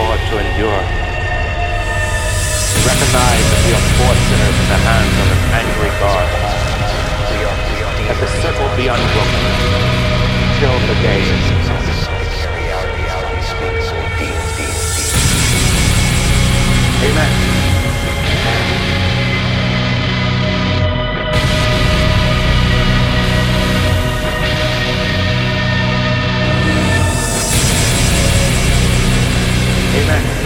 more to endure. Recognize that we are poor sinners in the hands of an angry God. That the circle be unbroken. Till the day Amen. Amen.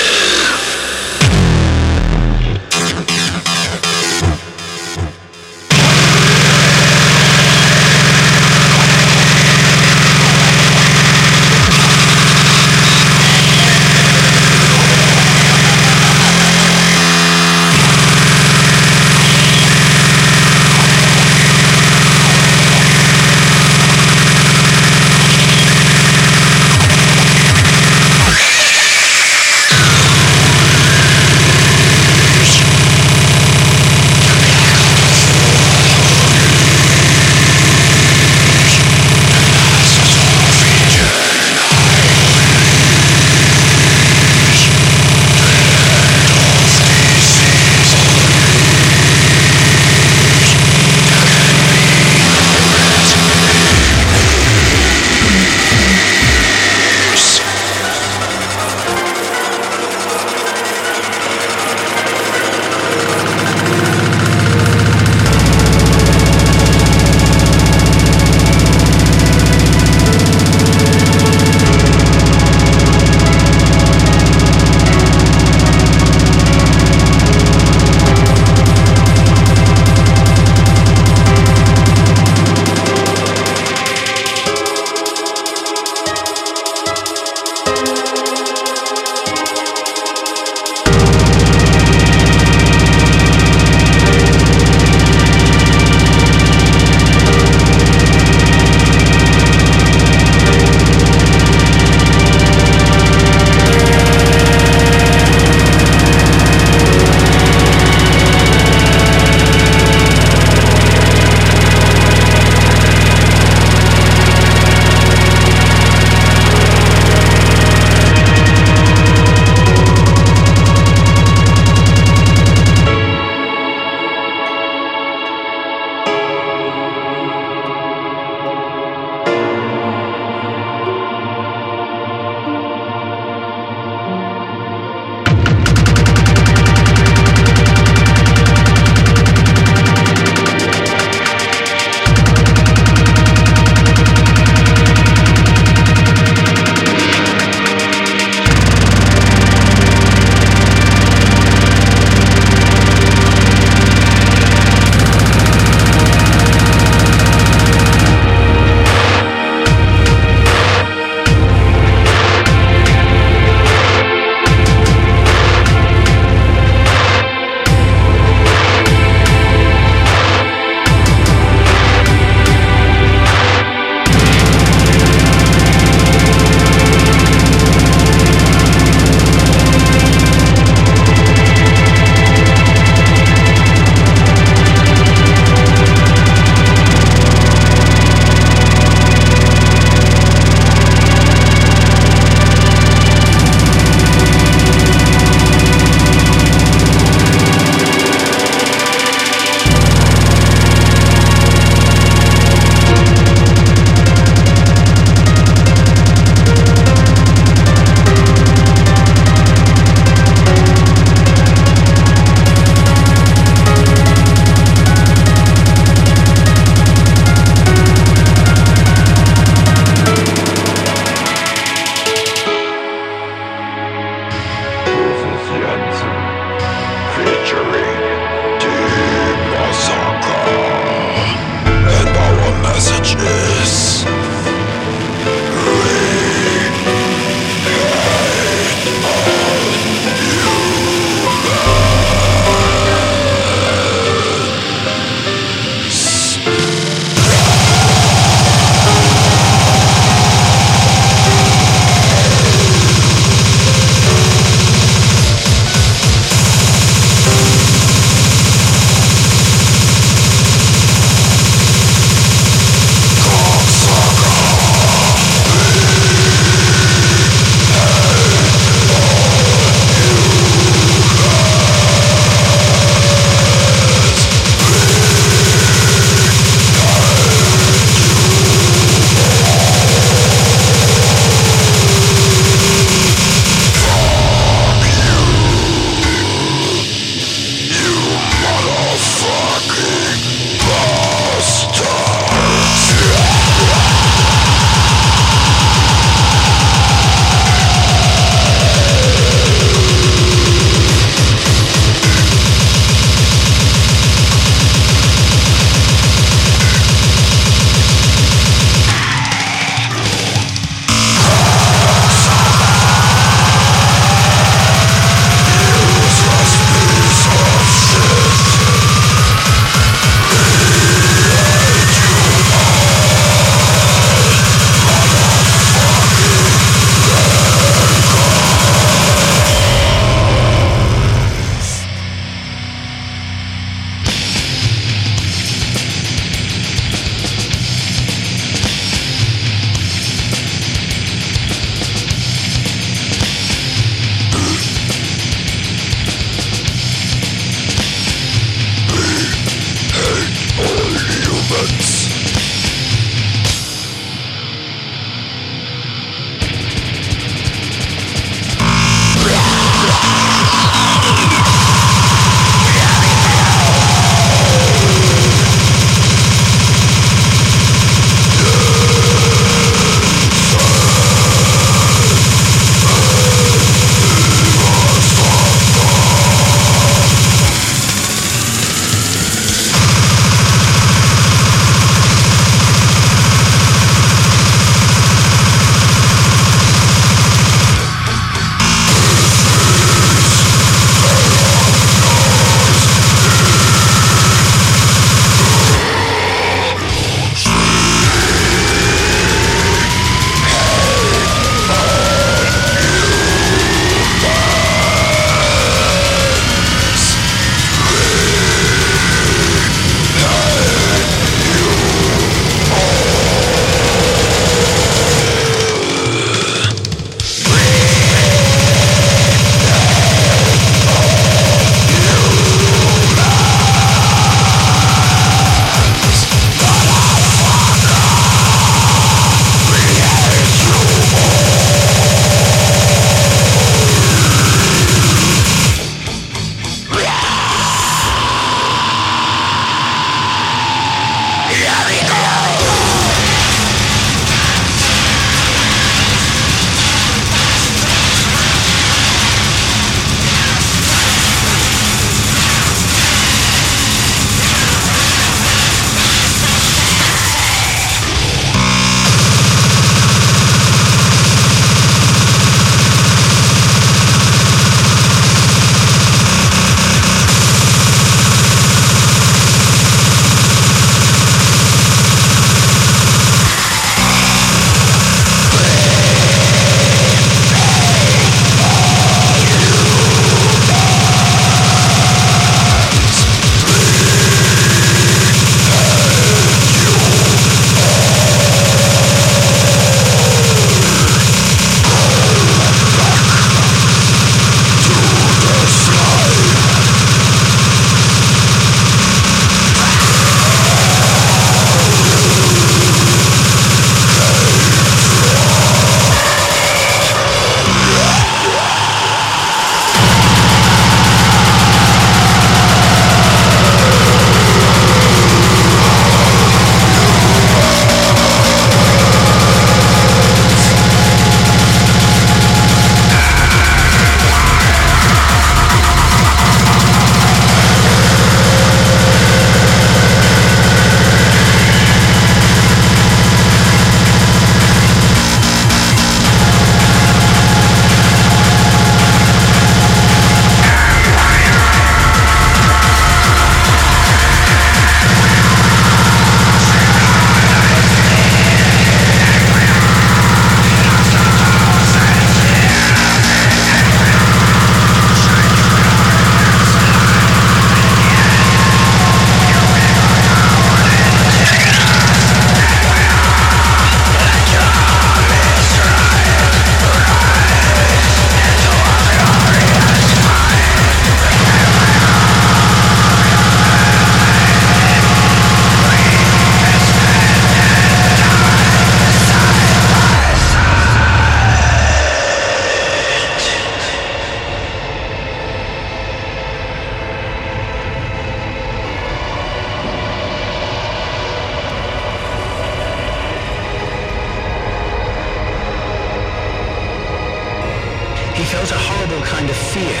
kind of fear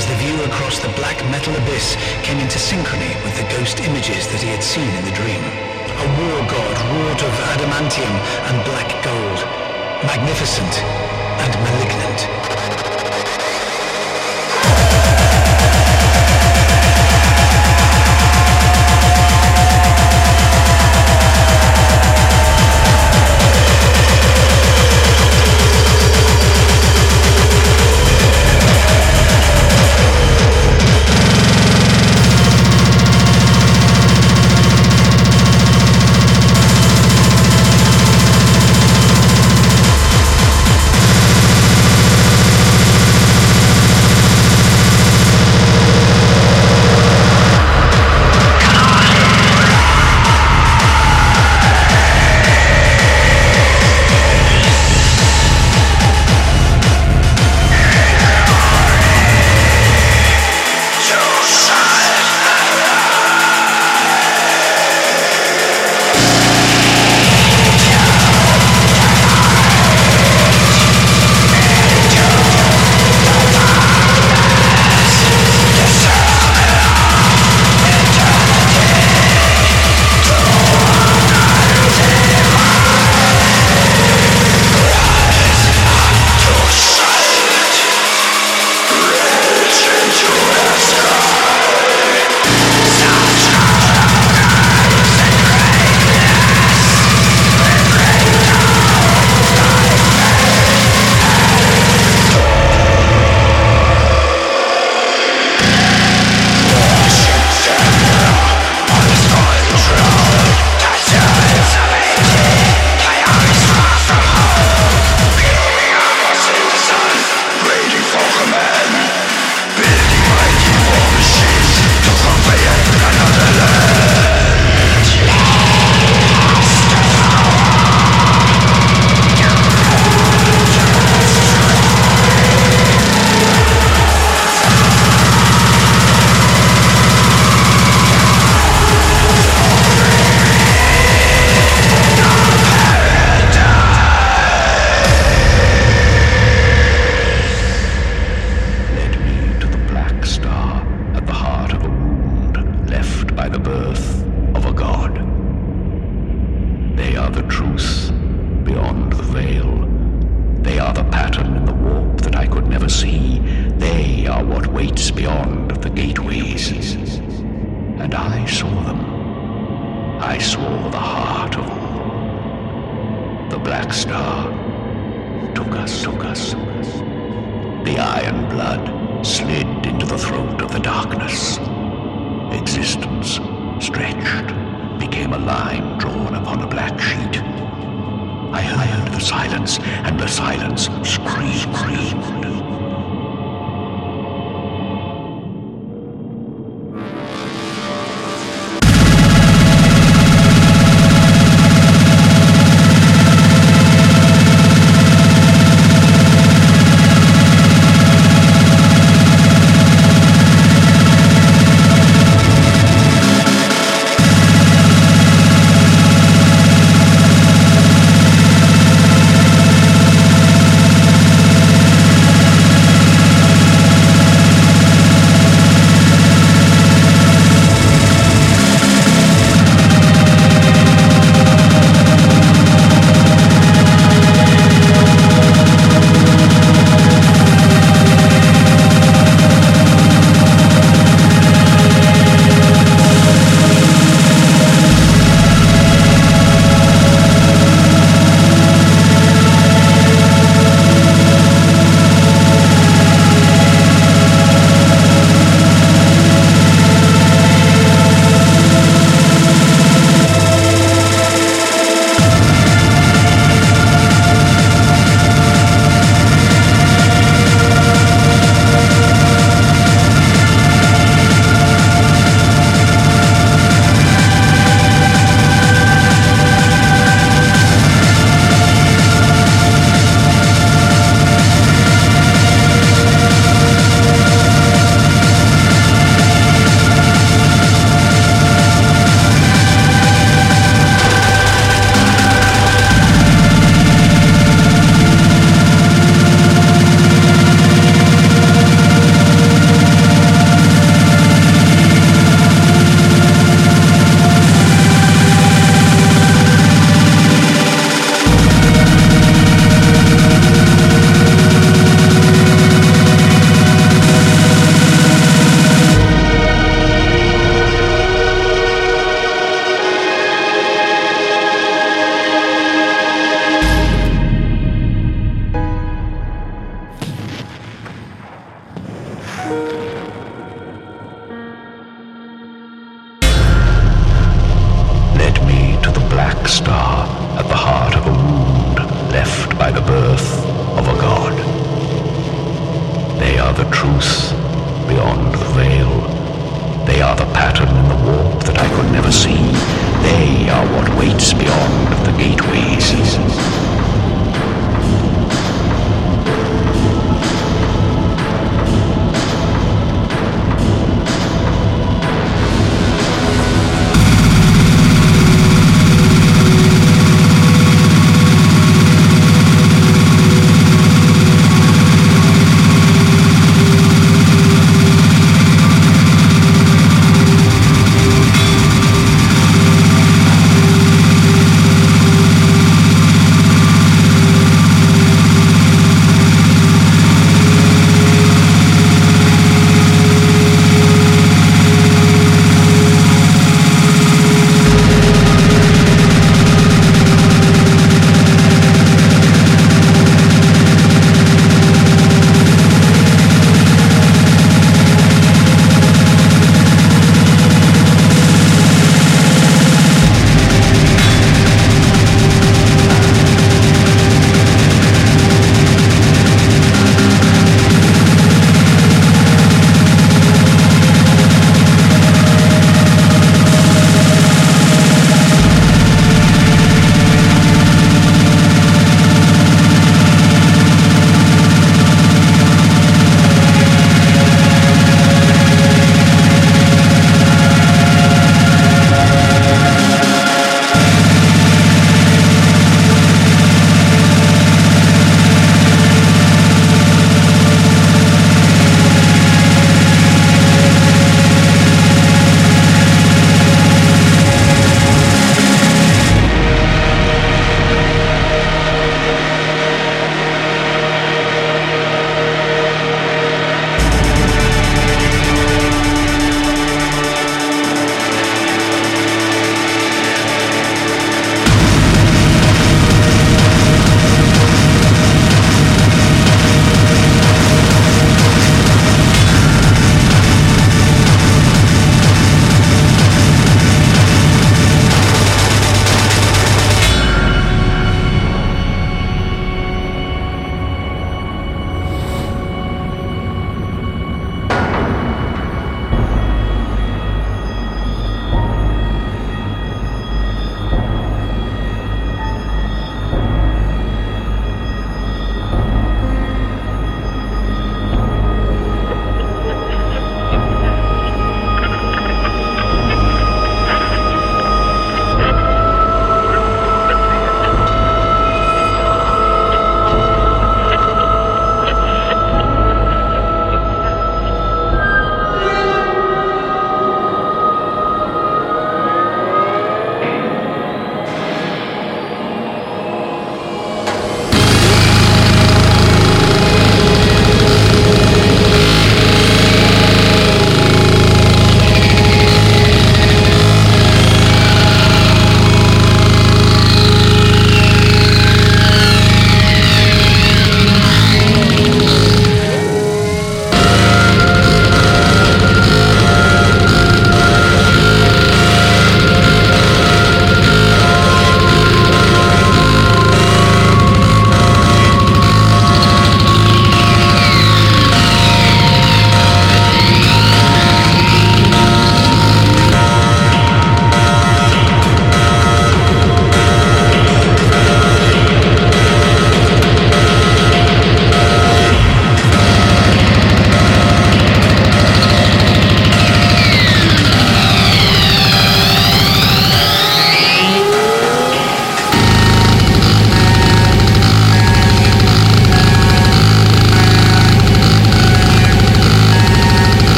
as the view across the black metal abyss came into synchrony with the ghost images that he had seen in the dream. A war god wrought of adamantium and black gold, magnificent and malignant.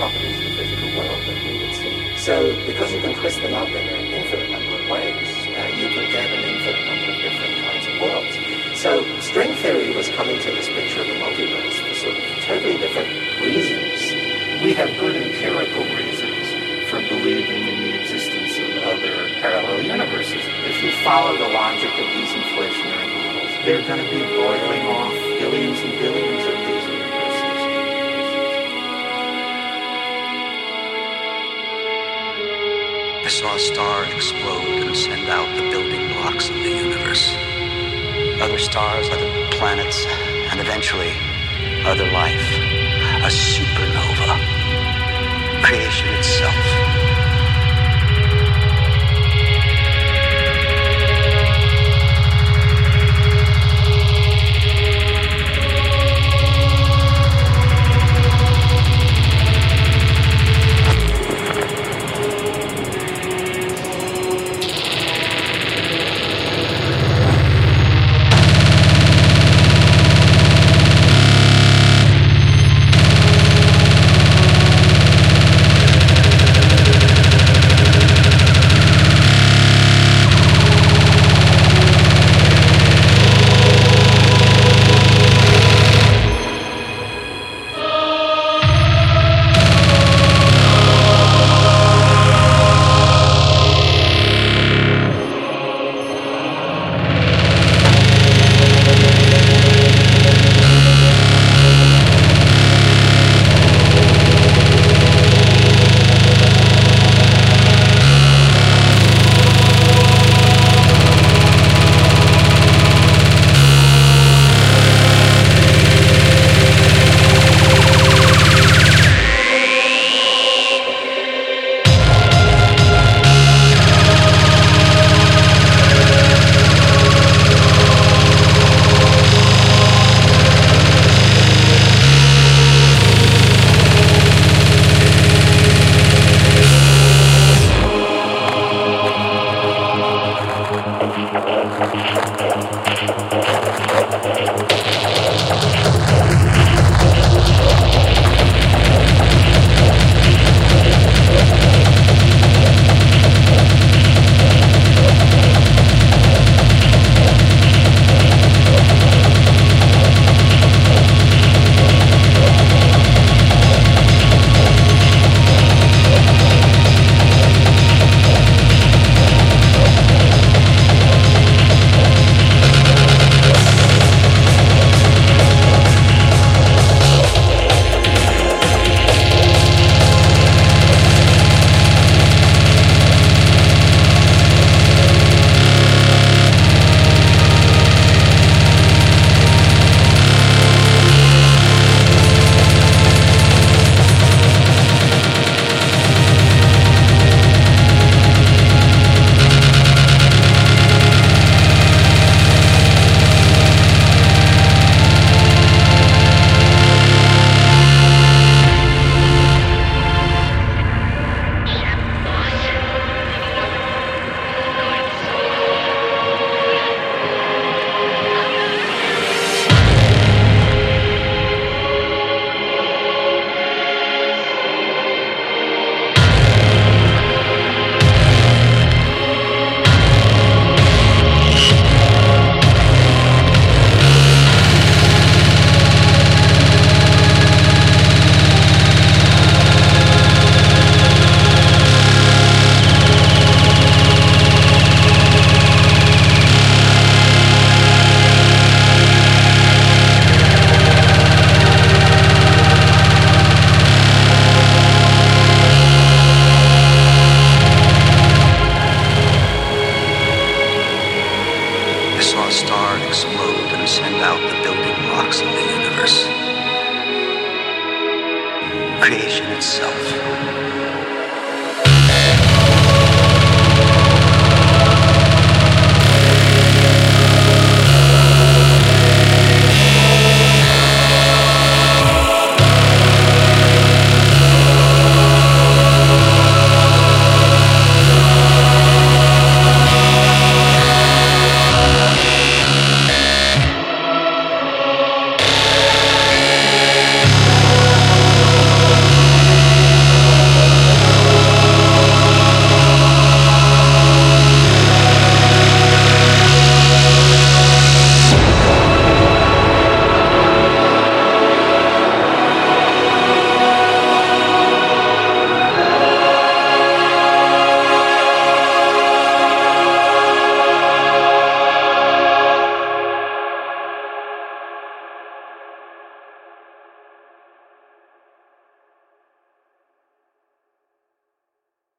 Properties of the physical world that we would see. So because you can twist them up in an infinite number of ways, uh, you can get an infinite number of different kinds of worlds. So string theory was coming to this picture of the multiverse for sort of totally different reasons. We have good empirical reasons for believing in the existence of other parallel universes. If you follow the logic of these inflationary models, they're going to be boiling off billions and billions of these saw a star explode and send out the building blocks of the universe. Other stars, other planets, and eventually other life. A supernova. Creation itself.